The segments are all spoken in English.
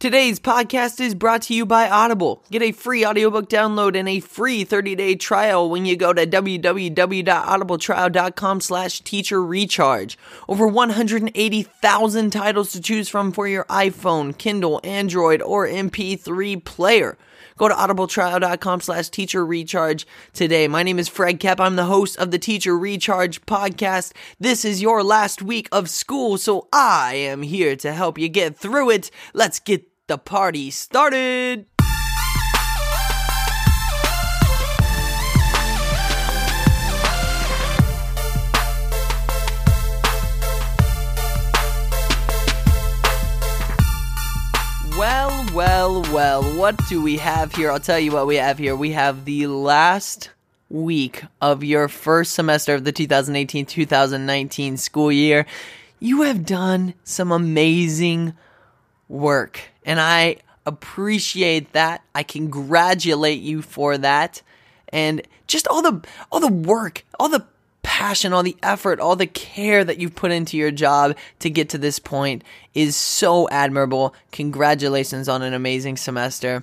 Today's podcast is brought to you by Audible. Get a free audiobook download and a free 30-day trial when you go to www.audibletrial.com slash teacher recharge. Over 180,000 titles to choose from for your iPhone, Kindle, Android, or MP3 player. Go to audibletrial.com slash teacher recharge today. My name is Fred Kepp. I'm the host of the Teacher Recharge podcast. This is your last week of school, so I am here to help you get through it. Let's get the party started. Well, well, well, what do we have here? I'll tell you what we have here. We have the last week of your first semester of the 2018 2019 school year. You have done some amazing work, and I appreciate that. I congratulate you for that. And just all the all the work, all the passion, all the effort, all the care that you've put into your job to get to this point is so admirable. Congratulations on an amazing semester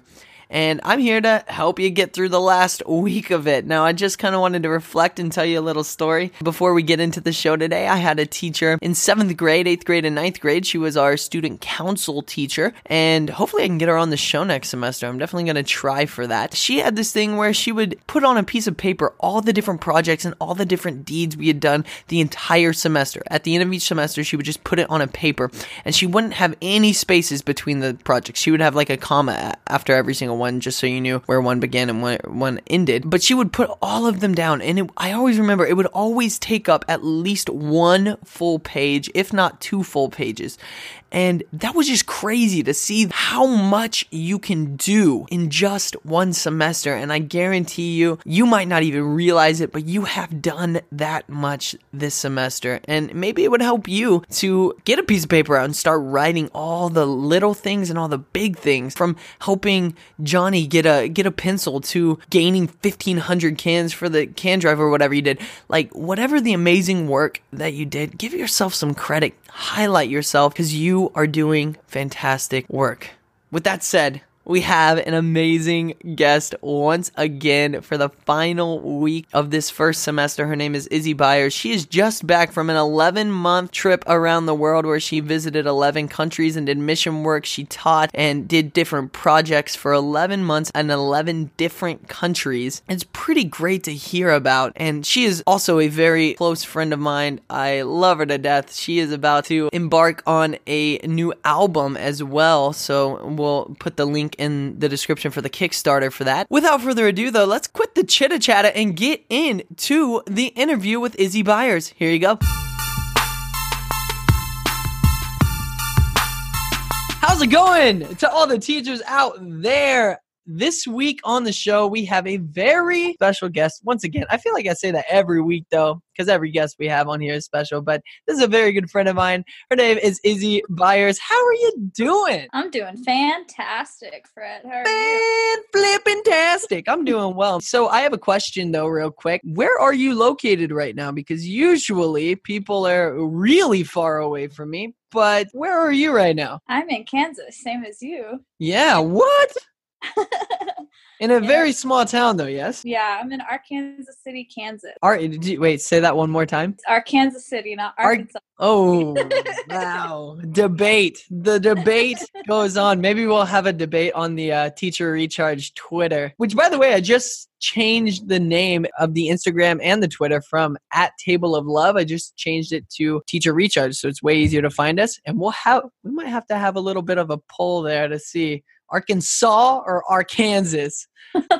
and I'm here to help you get through the last week of it. Now, I just kind of wanted to reflect and tell you a little story before we get into the show today. I had a teacher in seventh grade, eighth grade, and ninth grade. She was our student council teacher, and hopefully, I can get her on the show next semester. I'm definitely going to try for that. She had this thing where she would put on a piece of paper all the different projects and all the different deeds we had done the entire semester. At the end of each semester, she would just put it on a paper, and she wouldn't have any spaces between the projects. She would have like a comma after every single one just so you knew where one began and one ended. But she would put all of them down, and it, I always remember it would always take up at least one full page, if not two full pages. And that was just crazy to see how much you can do in just one semester. And I guarantee you, you might not even realize it, but you have done that much this semester. And maybe it would help you to get a piece of paper out and start writing all the little things and all the big things from helping Johnny get a get a pencil to gaining 1500 cans for the can drive or whatever you did. Like whatever the amazing work that you did, give yourself some credit. Highlight yourself because you are doing fantastic work. With that said, we have an amazing guest once again for the final week of this first semester. Her name is Izzy Byers. She is just back from an 11 month trip around the world where she visited 11 countries and did mission work. She taught and did different projects for 11 months in 11 different countries. It's pretty great to hear about. And she is also a very close friend of mine. I love her to death. She is about to embark on a new album as well. So we'll put the link in the description for the Kickstarter for that. Without further ado, though, let's quit the chitta chatta and get into the interview with Izzy Byers. Here you go. How's it going to all the teachers out there? This week on the show, we have a very special guest. Once again, I feel like I say that every week, though, because every guest we have on here is special. But this is a very good friend of mine. Her name is Izzy Byers. How are you doing? I'm doing fantastic, Fred. How are Fan flipping tastic. I'm doing well. So I have a question though, real quick. Where are you located right now? Because usually people are really far away from me. But where are you right now? I'm in Kansas, same as you. Yeah, what? In a very small town, though. Yes. yeah, I'm in Arkansas City, Kansas. Ar- did you, wait, say that one more time. It's Arkansas City, not Ar- Oh, wow. debate. The debate goes on. Maybe we'll have a debate on the uh, Teacher Recharge Twitter, which, by the way, I just changed the name of the Instagram and the Twitter from at Table of Love. I just changed it to Teacher Recharge. So it's way easier to find us. And we'll have, we might have to have a little bit of a poll there to see Arkansas or Arkansas.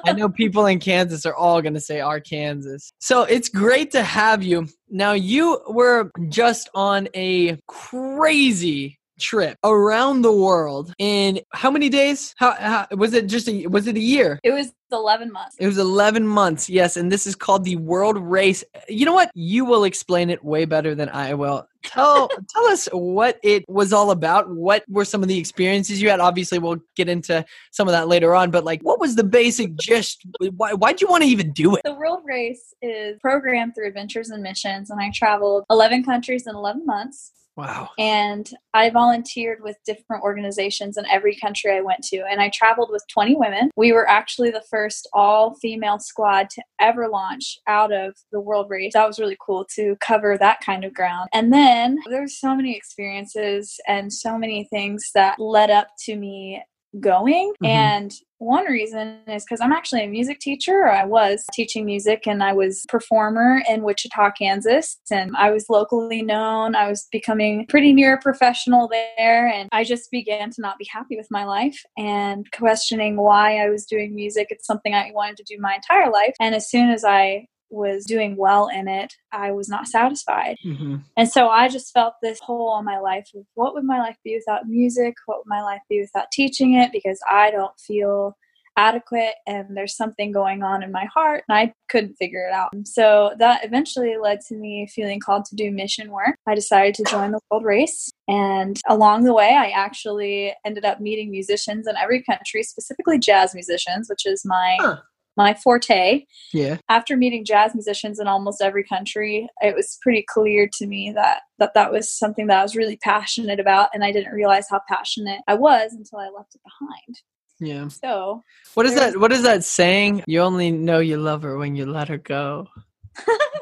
I know people in Kansas are all going to say Arkansas. So it's great to have you. Now, you were just on a crazy trip around the world in how many days? How, how was it just a was it a year? It was 11 months. It was 11 months. Yes, and this is called the World Race. You know what? You will explain it way better than I will. Tell tell us what it was all about. What were some of the experiences you had? Obviously, we'll get into some of that later on, but like what was the basic gist? Why why'd you want to even do it? The World Race is programmed through Adventures and Missions, and I traveled 11 countries in 11 months. Wow. And I volunteered with different organizations in every country I went to. And I traveled with 20 women. We were actually the first all female squad to ever launch out of the world race. That was really cool to cover that kind of ground. And then there's so many experiences and so many things that led up to me going. Mhm. And one reason is because I'm actually a music teacher, I was teaching music, and I was performer in Wichita, Kansas, and I was locally known. I was becoming pretty near a professional there, and I just began to not be happy with my life and questioning why I was doing music. It's something I wanted to do my entire life, and as soon as I was doing well in it, I was not satisfied. hmm And so I just felt this hole in my life of what would my life be without music? What would my life be without teaching it? Because I don't feel adequate and there's something going on in my heart and I couldn't figure it out. So that eventually led to me feeling called to do mission work. I decided to join the world race and along the way I actually ended up meeting musicians in every country, specifically jazz musicians, which is my Huh. My forte Yeah. after meeting jazz musicians in almost every country it was pretty clear to me that that that was something that i was really passionate about and i didn't realize how passionate i was until i left it behind Yeah. so What is that? What is that saying? You only know you love her when you let her go.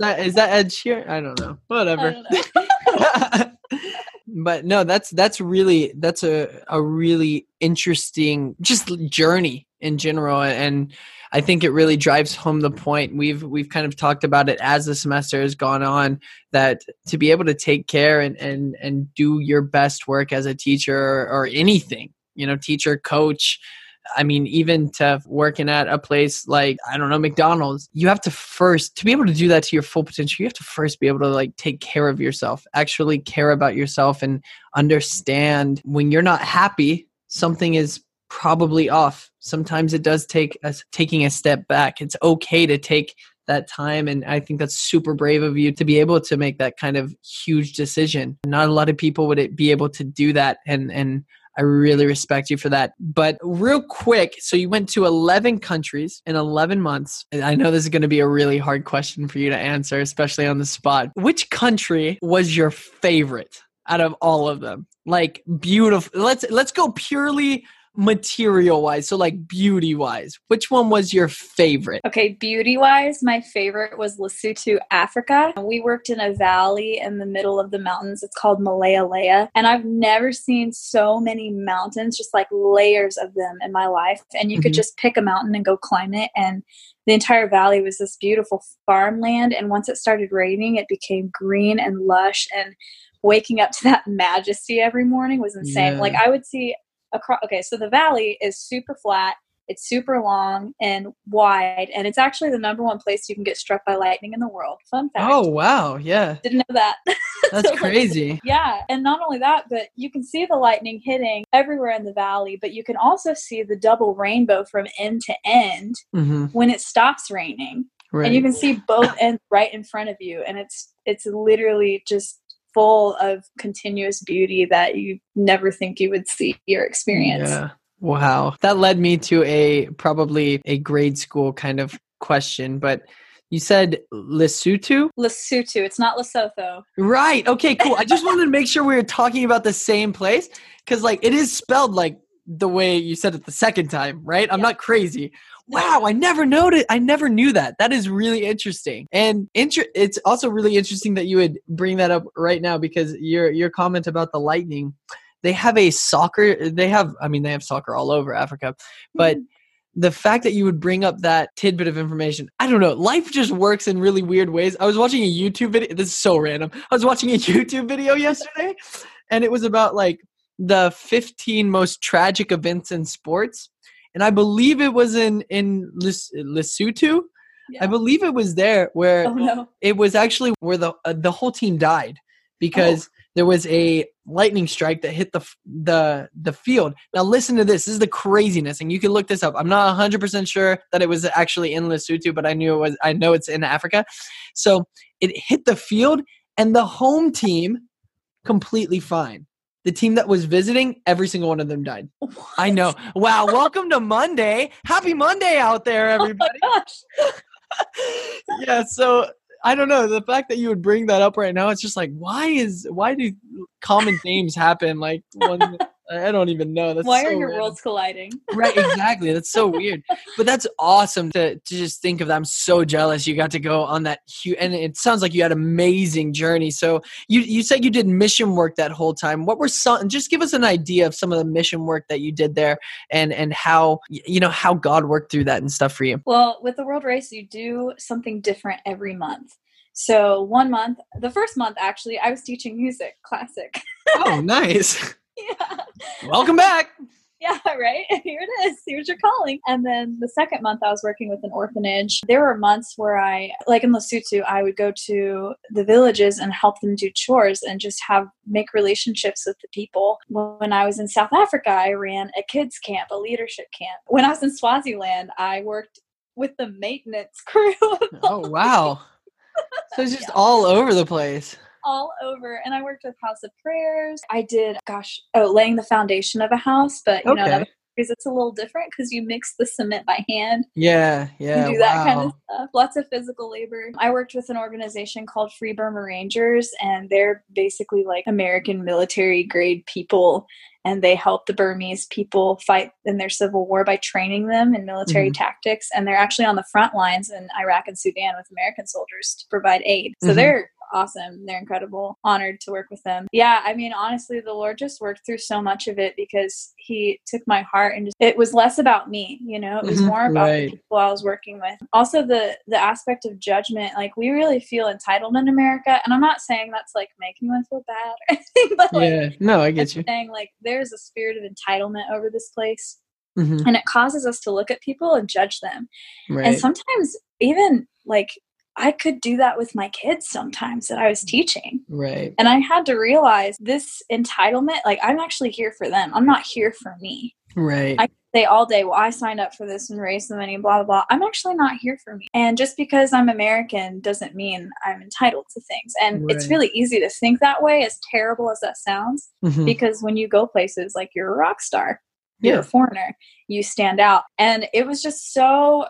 that, is that Ed Sheeran? I don't know. Whatever. Don't know. but no, that's that's really that's a a really interesting just journey in general, and I think it really drives home the point. We've we've kind of talked about it as the semester has gone on that to be able to take care and and and do your best work as a teacher or, or anything, you know, teacher, coach, I mean, even to working at a place like, I don't know, McDonald's, you have to first, to be able to do that to your full potential, you have to first be able to like take care of yourself, actually care about yourself and understand when you're not happy, something is probably off. Sometimes it does take us taking a step back. It's okay to take that time and i think that's super brave of you to be able to make that kind of huge decision not a lot of people would be able to do that and and I really respect you for that. But real quick, so you went to 11 countries in 11 months. And I know this is going to be a really hard question for you to answer, especially on the spot. Which country was your favorite out of all of them? Like beautiful. Let's let's go purely material wise. So like beauty wise. Which one was your favorite? okay beauty wise my favorite was lesotho africa we worked in a valley in the middle of the mountains it's called Malealea. and i've never seen so many mountains just like layers of them in my life and you could Mhm. just pick a mountain and go climb it and the entire valley was this beautiful farmland and once it started raining it became green and lush and waking up to that majesty every morning was insane Yeah. like i would see across okay so the valley is super flat it's super long and wide and it's actually the number one place you can get struck by lightning in the world fun fact Oh wow, yeah. didn't know that That's So, like, crazy. yeah and not only that but you can see the lightning hitting everywhere in the valley but you can also see the double rainbow from end to end hmm when it stops raining Right. and you can see both ends right in front of you and it's it's literally just full of continuous beauty that you never think you would see or experience Yeah. Wow. That led me to a probably a grade school kind of question, but you said Lesotho? lesotho it's not lesotho Right. Okay, cool. I just wanted to make sure we were talking about the same place cuz like it is spelled like the way you said it the second time, right? I'm Yeah. not crazy. Wow, I never noted. I never knew that. That is really interesting, and inter- it's also really interesting that you would bring that up right now because your your comment about the lightning. They have a soccer. They have. I mean, they have soccer all over Africa, but mm-hmm. the fact that you would bring up that tidbit of information, I don't know. Life just works in really weird ways. I was watching a YouTube video. This is so random. I was watching a YouTube video yesterday, and it was about like the 15 most tragic events in sports and I believe it was in in Les- Lesotho. Yeah. I believe it was there where oh no it was actually where the uh, the whole team died because there was a lightning strike that hit the the the field. Now listen to this. This is the craziness, and you can look this up. I'm not 100 percent sure that it was actually in Lesotho, but I knew it was. I know it's in Africa. So it hit the field, and the home team completely fine. The team that was visiting, every single one of them died. I know. Wow. Welcome to Monday. Happy Monday out there, oh my everybody. gosh yeah. So I don't know the fact that you would bring that up right now. It's just like why is why do common themes happen like one I don't even know. That's Why so are your random. worlds colliding? right exactly that's so weird but that's awesome to, to just think of that. i'm so jealous you got to go on that huge and it sounds like you had an amazing journey so you you said you did mission work that whole time what were some just give us an idea of some of the mission work that you did there and and how you know how god worked through that and stuff for you Well, with the World Race, you do something different every month. So one month, the first month actually, I was teaching music, classic. oh nice yeah. welcome back Yeah, right. Here it is. Here's your calling. And then the second month, I was working with an orphanage. There were months where I, like in Lesotho, I would go to the villages and help them do chores and just have make relationships with the people. When I was in South Africa, I ran a kids camp, a leadership camp. When I was in Swaziland, I worked with the maintenance crew. oh wow so it's just all over the place all over and i worked with house of prayers i did gosh oh laying the foundation of a house but you know Okay. that because it's a little different because you mix the cement by hand yeah yeah do that kind of stuff lots of physical labor i worked with an organization called free burma rangers and they're basically like american military grade people and they help the burmese people fight in their civil war by training them in military Mhm. tactics and they're actually on the front lines in iraq and sudan with american soldiers to provide aid so Mhm. they're awesome. They're incredible. Honored to work with them. Yeah i mean honestly the lord just worked through so much of it because he took my heart and just, it was less about me you know? It was Mhm, more about right. the people i was working with. Also the the aspect of judgment like we really feel entitled in america and i'm not saying that's like making them feel bad or anything but like yeah. No i get you. saying like there's a spirit of entitlement over this place Mhm, and it causes us to look at people and judge them. Right. and sometimes even like i could do that with my kids sometimes that i was teaching right and i had to realize this entitlement like i'm actually here for them i'm not here for me right I say all day, well, I signed up for this and raised the money, blah, blah, blah. I'm actually not here for me. And just because I'm American doesn't mean I'm entitled to things. And it's really easy to think that way, as terrible as that sounds, Mhm. because when you go places like you're a rock star, you're Yeah. a foreigner, you stand out. And it was just so,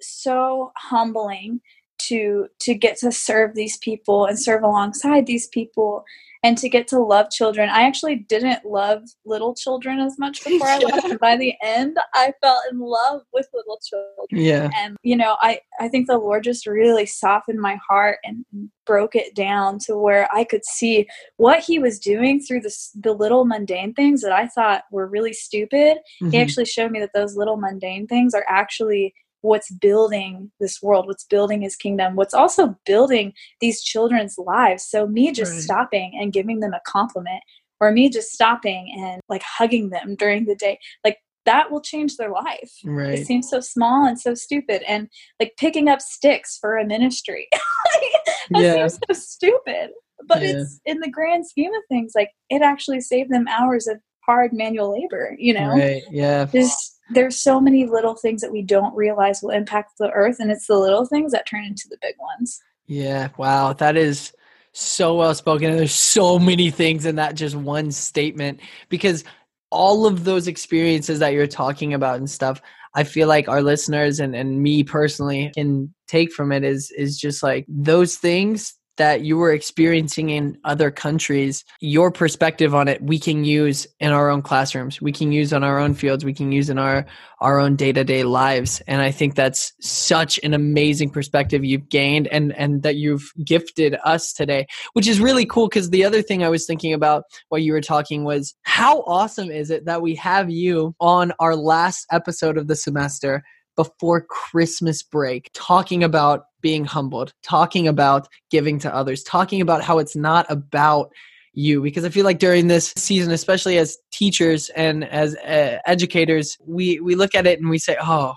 so humbling to to get to serve these people and serve alongside these people and to get to love children. I actually didn't love little children as much before I left. And by the end, I fell in love with little children. yeah And you know, I I think the Lord just really softened my heart and broke it down to where I could see what He was doing through the the little mundane things that I thought were really stupid. He Mhm. actually showed me that those little mundane things are actually what's building this world, what's building his kingdom, what's also building these children's lives. So me just Right. stopping and giving them a compliment or me just stopping and like hugging them during the day, like that will change their life. right It seems so small and so stupid. And like picking up sticks for a ministry. that Yeah. seems so stupid. But Yeah. it's in the grand scheme of things, like it actually saved them hours of hard manual labor, you know? right yeah there's there's so many little things that we don't realize will impact the earth and it's the little things that turn into the big ones Yeah, wow, that is so well spoken. And there's so many things in that just one statement because all of those experiences that you're talking about and stuff, I feel like our listeners and, and me personally can take from it is is just like those things that you were experiencing in other countries, your perspective on it, we can use in our own classrooms. We can use on our own fields. We can use in our our own day-to-day lives. And I think that's such an amazing perspective you've gained and and that you've gifted us today, which is really cool because the other thing I was thinking about while you were talking was how awesome is it that we have you on our last episode of the semester before Christmas break, talking about being humbled, talking about giving to others, talking about how it's not about you. Because I feel like during this season, especially as teachers and as uh, educators, we, we look at it and we say, oh,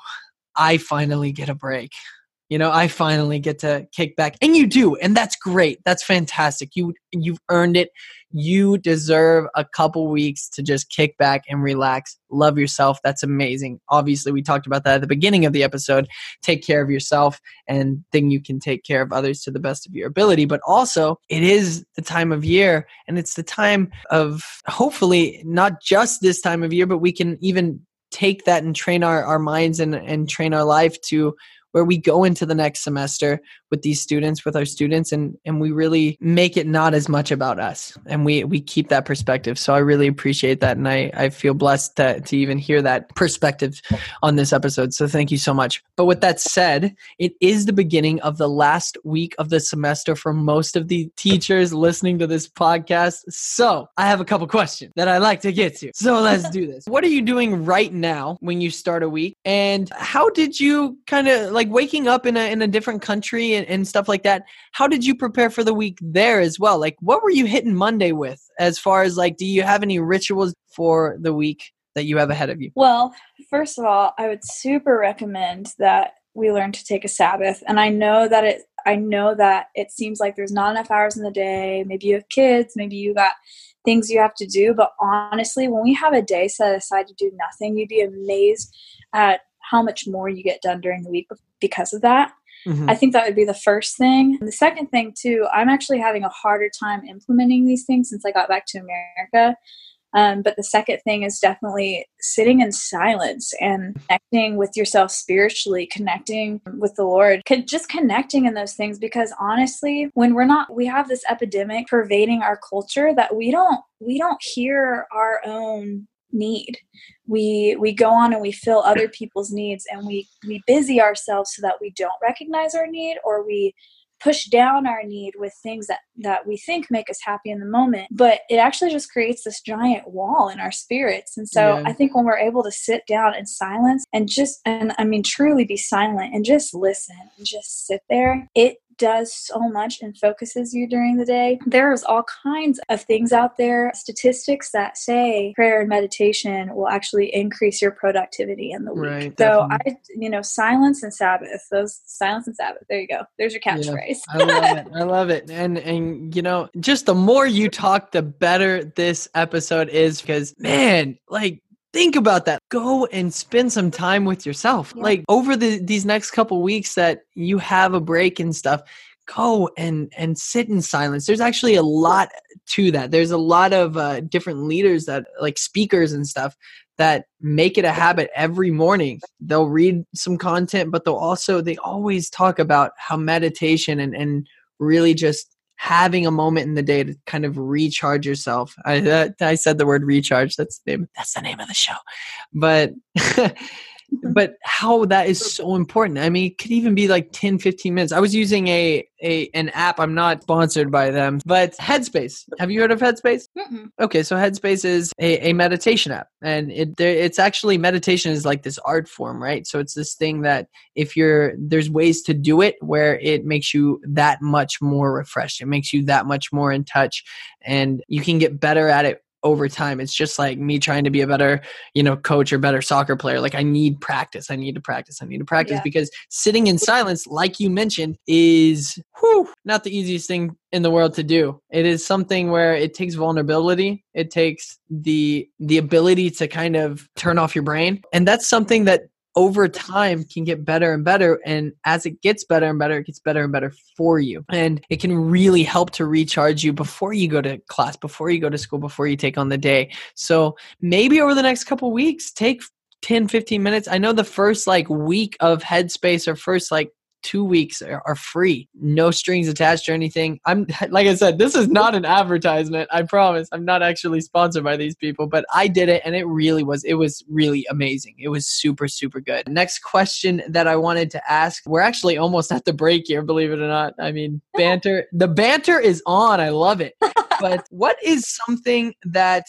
I finally get a break. You know, I finally get to kick back. And you do, and that's great. That's fantastic. You you've earned it. You deserve a couple weeks to just kick back and relax. Love yourself. That's amazing. Obviously, we talked about that at the beginning of the episode. Take care of yourself and then you can take care of others to the best of your ability. But also, it is the time of year and it's the time of hopefully not just this time of year, but we can even take that and train our, our minds and, and train our life to where we go into the next semester with these students, with our students, and and we really make it not as much about us, and we we keep that perspective. So I really appreciate that, and I I feel blessed to to even hear that perspective on this episode. So thank you so much. But with that said, it is the beginning of the last week of the semester for most of the teachers listening to this podcast. So I have a couple questions that I like to get to. So let's do this. What are you doing right now when you start a week, and how did you kind of like waking up in a in a different country and, and stuff like that? How did you prepare for the week there as well? Like, what were you hitting Monday with as far as like, do you have any rituals for the week that you have ahead of you? Well, first of all, I would super recommend that we learn to take a Sabbath. And I know that it I know that it seems like there's not enough hours in the day. Maybe you have kids, maybe you got things you have to do. But honestly, when we have a day set aside to do nothing, you'd be amazed at how much more you get done during the week because of that. Mm-hmm. I think that would be the first thing. And the second thing, too, I'm actually having a harder time implementing these things since I got back to America. Um, but the second thing is definitely sitting in silence and connecting with yourself spiritually, connecting with the Lord, just connecting in those things. Because honestly, when we're not, we have this epidemic pervading our culture that we don't, we don't hear our own need. We we go on and we fill other people's needs and we we busy ourselves so that we don't recognize our need or we push down our need with things that that we think make us happy in the moment. But it actually just creates this giant wall in our spirits. And so yeah. i think when we're able to sit down in silence and just and i mean truly be silent and just listen and just sit there it does so much and focuses you during the day. There's all kinds of things out there, statistics that say prayer and meditation will actually increase your productivity in the week. Right, so I, you know, silence and Sabbath, those silence and Sabbath. There you go. There's your catchphrase. Yeah, I love it. I love it. And and you know, just the more you talk, the better this episode is because man, like think about that. Go and spend some time with yourself. Yeah. like over the these next couple weeks that you have a break and stuff go and and sit in silence. There's actually a lot to that. There's a lot of uh, different leaders that like speakers and stuff that make it a habit every morning. They'll read some content but they'll also they always talk about how meditation and and really just having a moment in the day to kind of recharge yourself. I that, I said the word recharge. That's the name, that's the name of the show. But but how that is so important. I mean, it could even be like 10, 15 minutes. I was using a, a an app. I'm not sponsored by them, but Headspace. Have you heard of Headspace? Mm-mm. Okay, so Headspace is a, a meditation app, and it it's actually meditation is like this art form, right? So it's this thing that if you're there's ways to do it where it makes you that much more refreshed. It makes you that much more in touch, and you can get better at it over time. It's just like me trying to be a better, you know, coach or better soccer player. Like I need practice. I need to practice. I need to practice yeah. because sitting in silence, like you mentioned, is whew, not the easiest thing in the world to do. It is something where it takes vulnerability. It takes the the ability to kind of turn off your brain. And that's something that over time can get better and better and as it gets better and better it gets better and better for you. And it can really help to recharge you before you go to class before you go to school before you take on the day. So maybe over the next couple weeks take 10 15 minutes. I know the first like week of headspace or first like two weeks are, are free, no strings attached or anything. I'm like I said, this is not an advertisement. I promise. I'm not actually sponsored by these people, but I did it and it really was. It was really amazing. It was super super good. Next question that I wanted to ask. We're actually almost at the break here, believe it or not. I mean, banter. The banter is on. I love it. But what is something that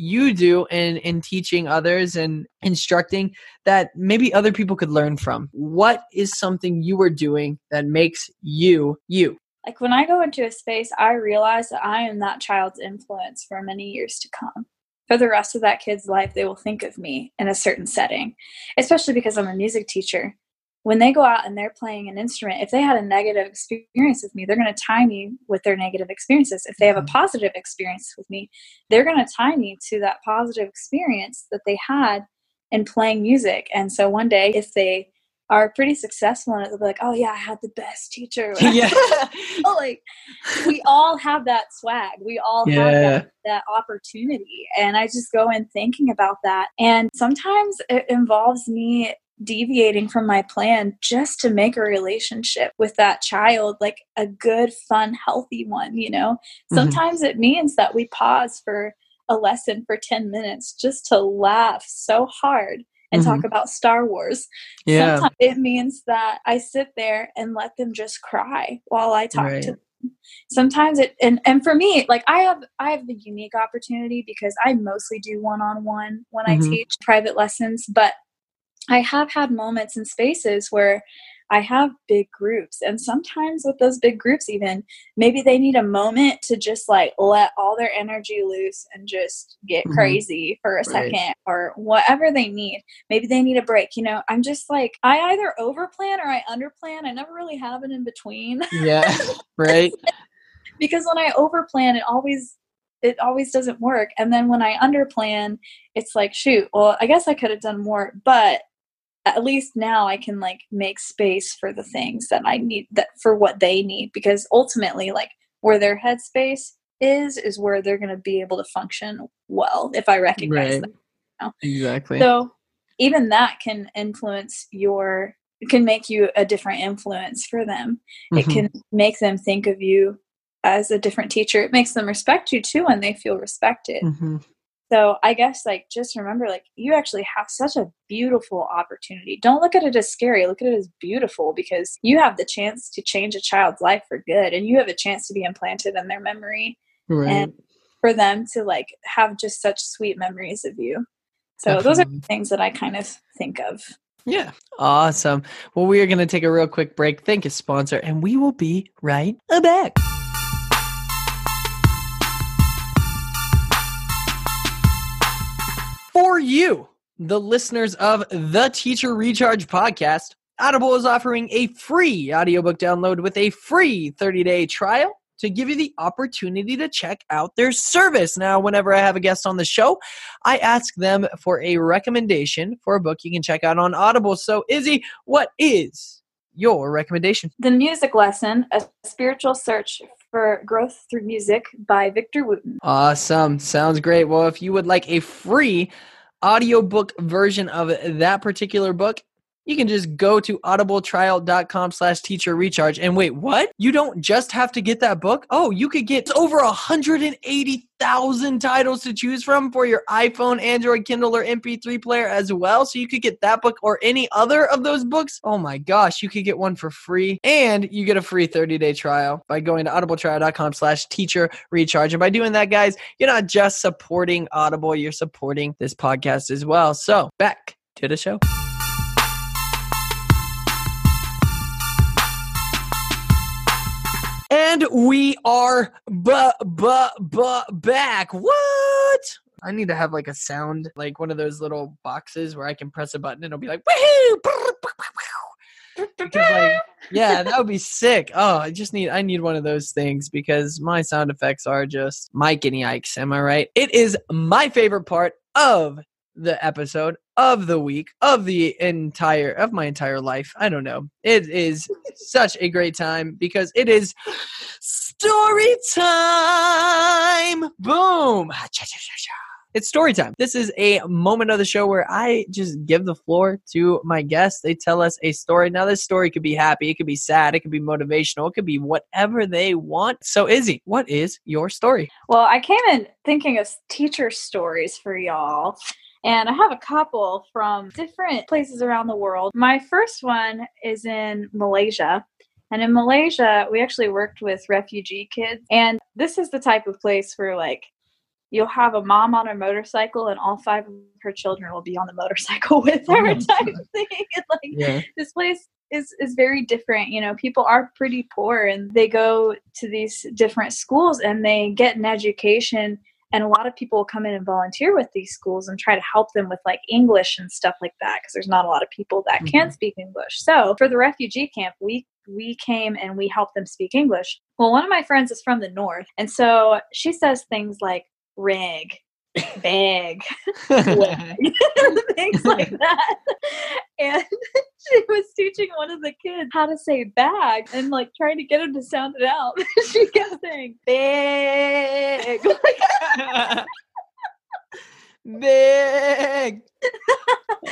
you do in in teaching others and instructing that maybe other people could learn from. What is something you are doing that makes you you? Like when i go into a space i realize that i am that child's influence for many years to come. For the rest of that kid's life they will think of me in a certain setting especially because i'm a music teacher when they go out and they're playing an instrument, if they had a negative experience with me, they're going to tie me with their negative experiences. If they have a mm-hmm. positive experience with me, they're going to tie me to that positive experience that they had in playing music. And so one day, if they are pretty successful in it, they'll be like, "Oh yeah, I had the best teacher." yeah, oh, like we all have that swag. We all yeah. have that, that opportunity, and I just go in thinking about that. And sometimes it involves me deviating from my plan just to make a relationship with that child like a good, fun, healthy one, you know? Mm-hmm. Sometimes it means that we pause for a lesson for 10 minutes just to laugh so hard and mm-hmm. talk about Star Wars. Yeah. Sometimes it means that I sit there and let them just cry while I talk right. to them. Sometimes it and and for me, like I have I have the unique opportunity because I mostly do one on one when mm-hmm. I teach private lessons, but I have had moments and spaces where I have big groups. And sometimes with those big groups, even maybe they need a moment to just like let all their energy loose and just get mm-hmm. crazy for a right. second or whatever they need. Maybe they need a break. You know, I'm just like, I either overplan or I underplan. I never really have it in between. Yeah. right. because when I overplan, it always it always doesn't work. And then when I underplan, it's like, shoot, well, I guess I could have done more, but at least now I can like make space for the things that I need that for what they need because ultimately like where their headspace is is where they're going to be able to function well if I recognize right. them. You know? Exactly. So even that can influence your can make you a different influence for them. Mm-hmm. It can make them think of you as a different teacher. It makes them respect you too when they feel respected. Mm-hmm. So I guess like just remember like you actually have such a beautiful opportunity. Don't look at it as scary, look at it as beautiful because you have the chance to change a child's life for good and you have a chance to be implanted in their memory right. and for them to like have just such sweet memories of you. So Definitely. those are the things that I kind of think of. Yeah. Awesome. Well, we are going to take a real quick break. Thank you, sponsor, and we will be right back. You, the listeners of the Teacher Recharge podcast, Audible is offering a free audiobook download with a free 30 day trial to give you the opportunity to check out their service. Now, whenever I have a guest on the show, I ask them for a recommendation for a book you can check out on Audible. So, Izzy, what is your recommendation? The Music Lesson, a spiritual search for Growth Through Music by Victor Wooten. Awesome. Sounds great. Well, if you would like a free audiobook version of that particular book, you can just go to audibletrial.com slash teacher recharge. And wait what? You don't just have to get that book? Oh you could get over 180000 titles to choose from for your iphone android kindle or mp3 player as well. So you could get that book or any other of those books. Oh my gosh you could get one for free. And you get a free 30-day trial by going to audibletrial.com slash teacher recharge. And by doing that guys you're not just supporting audible you're supporting this podcast as well. So back to the show And we are bu- bu- bu- back. What? I need to have like a sound, like one of those little boxes where I can press a button and it'll be like, like, yeah, that would be sick. Oh, I just need I need one of those things because my sound effects are just Mike and yikes. Am I right? It is my favorite part of the episode of the week of the entire of my entire life. I don't know. It is such a great time because it is story time. Boom. Ah, it's story time. This is a moment of the show where I just give the floor to my guests. They tell us a story. Now, this story could be happy, it could be sad, it could be motivational, it could be whatever they want. So, Izzy, what is your story? Well, I came in thinking of teacher stories for y'all. And I have a couple from different places around the world. My first one is in Malaysia. And in Malaysia, we actually worked with refugee kids. And this is the type of place where, like, you'll have a mom on a motorcycle and all five of her children will be on the motorcycle with her oh, type of thing. And, like, yeah. this place is is very different you know people are pretty poor and they go to these different schools and they get an education and a lot of people will come in and volunteer with these schools and try to help them with like english and stuff like that because there's not a lot of people that mm-hmm. can speak english. So for the refugee camp we we came and we helped them speak english. Well one of my friends is from the north and so she says things like rig bag, things like that. And she was teaching one of the kids how to say bag and like trying to get him to sound it out. she kept saying bag. big.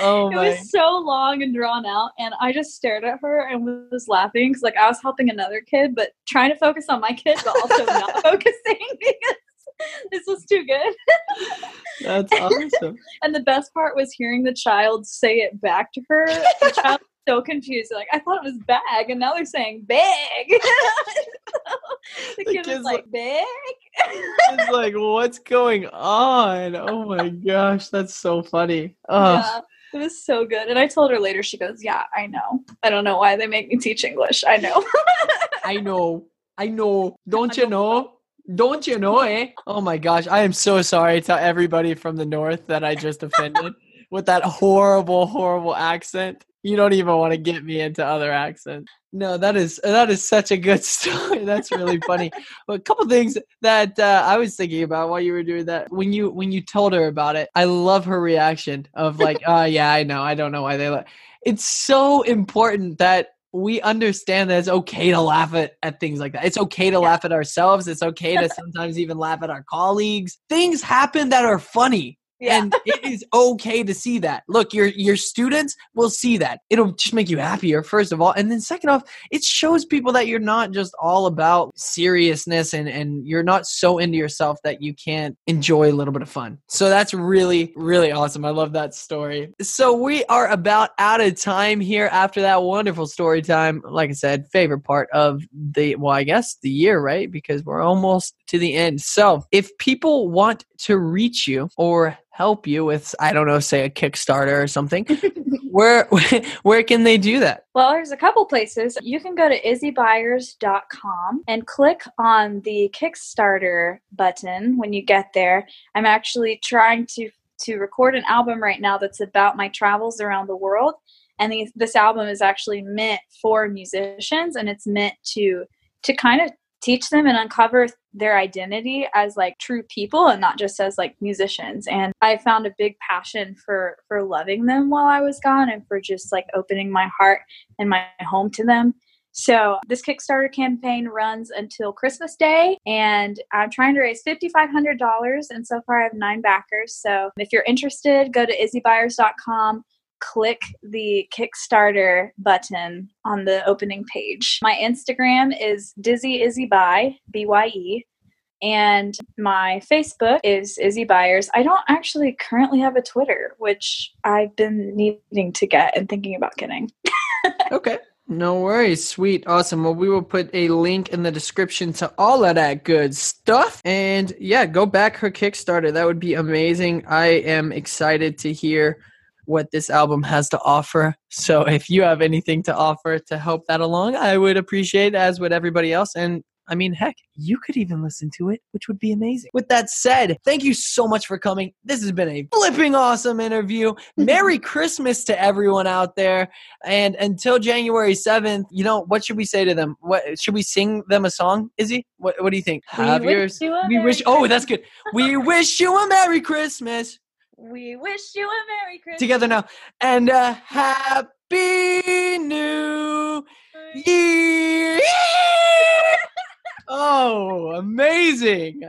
Oh it my! was so long and drawn out and i just stared at her and was laughing because like i was helping another kid but trying to focus on my kid but also not focusing because this was too good. That's awesome. and the best part was hearing the child say it back to her. The child was so confused. Like i thought it was bag and now they're saying big the The kid was like big It's like, what's going on? Oh my gosh, that's so funny. Oh, yeah it was so good. And i told her later she goes yeah i know. I don't know why they make me teach english. I know. I know, I know. Don't I you know? Don't you know, eh? Oh my gosh, I am so sorry to everybody from the north that I just offended with that horrible, horrible accent. You don't even want to get me into other accents. No, that is that is such a good story. That's really funny. But a couple things that uh, I was thinking about while you were doing that when you when you told her about it, I love her reaction of like, "Oh yeah, I know. I don't know why they." La-. It's so important that we understand that it's okay to laugh at, at things like that. It's okay to laugh at ourselves. It's okay to sometimes even laugh at our colleagues. Things happen that are funny. Yeah And it is okay to see that. Look, your your students will see that. It'll just make you happier, first of all. And then second off, it shows people that you're not just all about seriousness and, and you're not so into yourself that you can't enjoy a little bit of fun. So that's really, really awesome. I love that story. So we are about out of time here after that wonderful story time. Like I said, favorite part of the well, I guess the year, right? Because we're almost to the end. So if people want to reach you or help you with I don't know, say a Kickstarter or something, where where can they do that? Well, there's a couple places. You can go to izzybyers.com and click on the Kickstarter button when you get there. I'm actually trying to to record an album right now that's about my travels around the world. And these, this album is actually meant for musicians and it's meant to to kind of teach them and uncover their identity as like true people and not just as like musicians. And i found a big passion for for loving them while i was gone and for just like opening my heart and my home to them. So this kickstarter campaign runs until christmas day and i'm trying to raise $5500 and so far i have nine backers. So if you're interested go to izzybyers.com click the Kickstarter button on the opening page. My Instagram is Dizzy Izzy Buy, B Y E. And my Facebook is Izzy Byers. I don't actually currently have a Twitter, which I've been needing to get and thinking about getting. Okay. No worries. Sweet. Awesome. Well, we will put a link in the description to all of that good stuff. And yeah, go back her Kickstarter. That would be amazing. I am excited to hear what this album has to offer. So if you have anything to offer to help that along, I would appreciate as would everybody else. And I mean, heck, you could even listen to it, which would be amazing. With that said, thank you so much for coming. This has been a flipping awesome interview. Merry Christmas to everyone out there. And until January 7th, you know, what should we say to them? What should we sing them a song? Izzy? What what do you think? We Have wish yours. you We Merry wish oh, that's good. We wish you a Merry Christmas. We wish you a Merry Christmas. Together now. And a happy new year. Oh, amazing.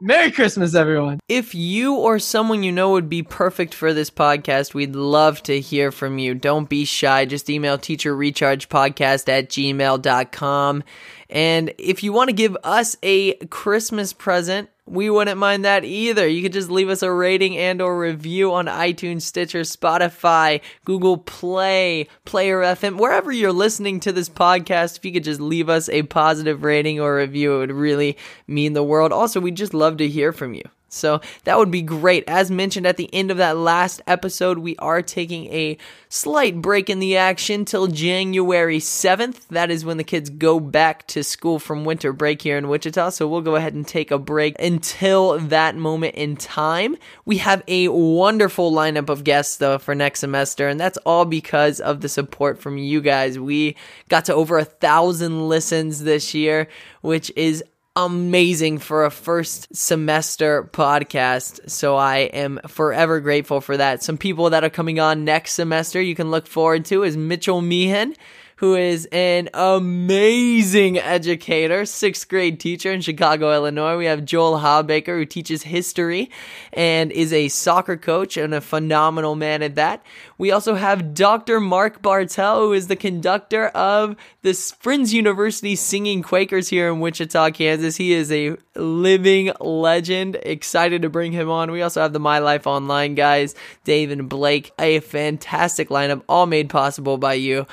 Merry Christmas, everyone. If you or someone you know would be perfect for this podcast, we'd love to hear from you. Don't be shy. Just email teacherrechargepodcast at gmail.com. And if you want to give us a Christmas present, we wouldn't mind that either. You could just leave us a rating and or review on iTunes, Stitcher, Spotify, Google Play, Player FM, wherever you're listening to this podcast. If you could just leave us a positive rating or review, it would really mean the world. Also, we'd just love to hear from you. So that would be great. As mentioned at the end of that last episode, we are taking a slight break in the action till January 7th. That is when the kids go back to school from winter break here in Wichita. So we'll go ahead and take a break until that moment in time. We have a wonderful lineup of guests though for next semester, and that's all because of the support from you guys. We got to over a thousand listens this year, which is amazing for a first semester podcast. So I am forever grateful for that. Some people that are coming on next semester you can look forward to is Mitchell Meehan who is an amazing educator, sixth grade teacher in Chicago, Illinois. We have Joel Hawbaker, who teaches history and is a soccer coach and a phenomenal man at that. We also have Dr. Mark Bartel, who is the conductor of the Friends University Singing Quakers here in Wichita, Kansas. He is a living legend. Excited to bring him on. We also have the My Life Online guys, Dave and Blake. A fantastic lineup, all made possible by you.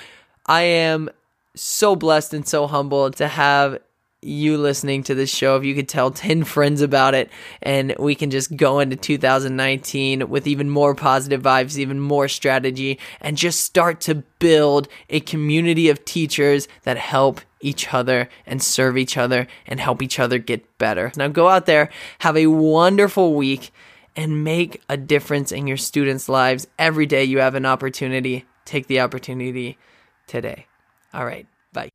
I am so blessed and so humbled to have you listening to this show, if you could tell 10 friends about it, and we can just go into 2019 with even more positive vibes, even more strategy, and just start to build a community of teachers that help each other and serve each other and help each other get better. Now go out there, have a wonderful week, and make a difference in your students' lives every day you have an opportunity. Take the opportunity today. All right, bye.